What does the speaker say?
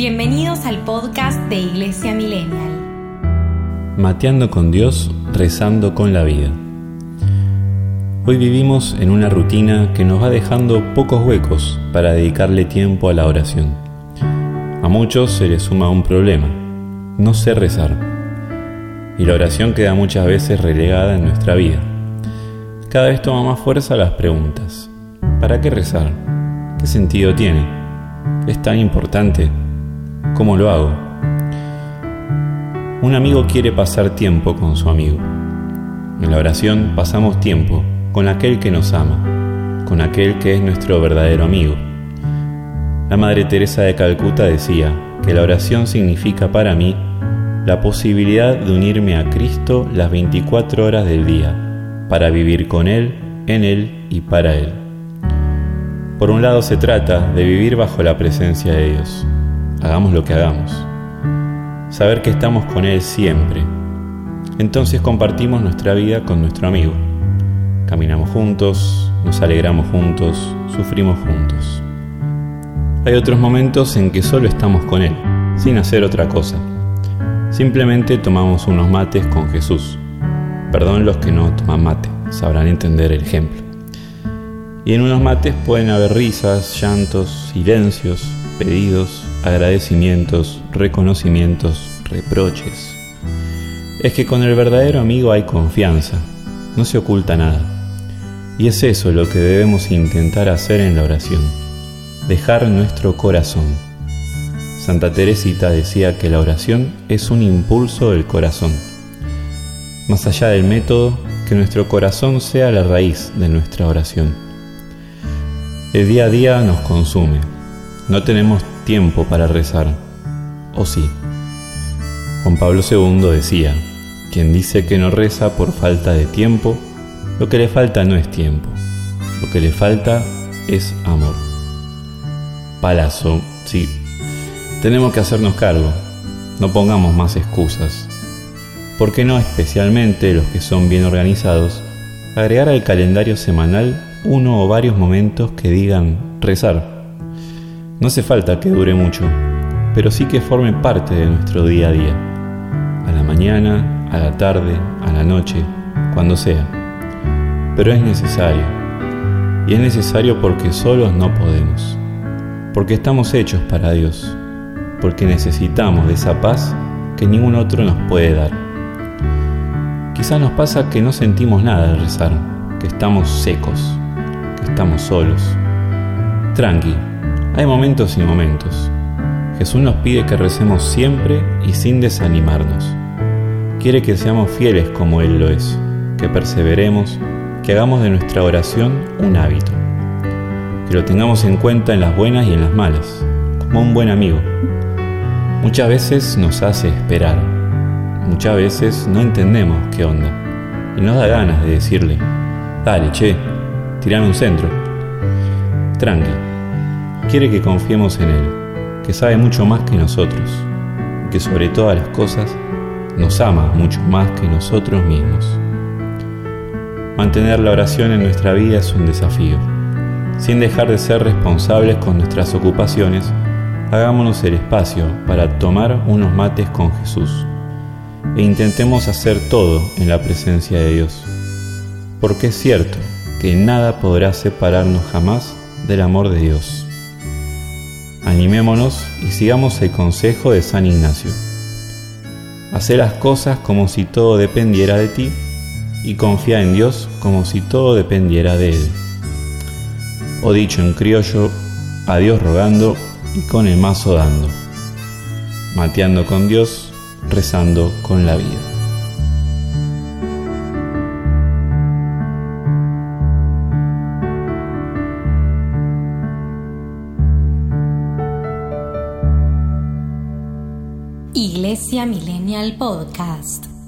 Bienvenidos al podcast de Iglesia Millennial. Mateando con Dios, rezando con la vida. Hoy vivimos en una rutina que nos va dejando pocos huecos para dedicarle tiempo a la oración. A muchos se les suma un problema, no sé rezar. Y la oración queda muchas veces relegada en nuestra vida. Cada vez toma más fuerza las preguntas. ¿Para qué rezar? ¿Qué sentido tiene? ¿Es tan importante? ¿Cómo lo hago? Un amigo quiere pasar tiempo con su amigo. En la oración pasamos tiempo con aquel que nos ama, con aquel que es nuestro verdadero amigo. La Madre Teresa de Calcuta decía que la oración significa para mí la posibilidad de unirme a Cristo las 24 horas del día, para vivir con Él, en Él y para Él. Por un lado se trata de vivir bajo la presencia de Dios, hagamos lo que hagamos. Saber que estamos con Él siempre. Entonces compartimos nuestra vida con nuestro amigo. Caminamos juntos, nos alegramos juntos, sufrimos juntos. Hay otros momentos en que solo estamos con Él, sin hacer otra cosa. Simplemente tomamos unos mates con Jesús. Perdón los que no toman mate, sabrán entender el ejemplo. Y en unos mates pueden haber risas, llantos, silencios, pedidos, agradecimientos, reconocimientos, reproches. Es que con el verdadero amigo hay confianza, no se oculta nada. Y es eso lo que debemos intentar hacer en la oración, dejar nuestro corazón. Santa Teresita decía que la oración es un impulso del corazón. Más allá del método, que nuestro corazón sea la raíz de nuestra oración. El día a día nos consume. No tenemos tiempo para rezar. ¿O sí? Juan Pablo II decía, quien dice que no reza por falta de tiempo, lo que le falta no es tiempo, lo que le falta es amor. Palazo, sí, tenemos que hacernos cargo, no pongamos más excusas. ¿Por qué no especialmente los que son bien organizados, agregar al calendario semanal uno o varios momentos que digan rezar? No hace falta que dure mucho, pero sí que forme parte de nuestro día a día, a la mañana, a la tarde, a la noche, cuando sea. Pero es necesario, y es necesario porque solos no podemos, porque estamos hechos para Dios, porque necesitamos de esa paz que ningún otro nos puede dar. Quizás nos pasa que no sentimos nada al rezar, que estamos secos, que estamos solos. Tranqui, hay momentos y momentos. Jesús nos pide que recemos siempre y sin desanimarnos. Quiere que seamos fieles como Él lo es, que perseveremos, que hagamos de nuestra oración un hábito, que lo tengamos en cuenta en las buenas y en las malas, como un buen amigo. Muchas veces nos hace esperar, muchas veces no entendemos qué onda y nos da ganas de decirle, dale, che, tirame un centro. Tranqui, quiere que confiemos en Él, que sabe mucho más que nosotros, que sobre todas las cosas nos ama mucho más que nosotros mismos. Mantener la oración en nuestra vida es un desafío. Sin dejar de ser responsables con nuestras ocupaciones, hagámonos el espacio para tomar unos mates con Jesús e intentemos hacer todo en la presencia de Dios, porque es cierto que nada podrá separarnos jamás del amor de Dios. Animémonos y sigamos el consejo de San Ignacio. Hacé las cosas como si todo dependiera de ti y confía en Dios como si todo dependiera de Él. O dicho en criollo, a Dios rogando y con el mazo dando. Mateando con Dios, rezando con la vida. Iglesia Millennial Podcast.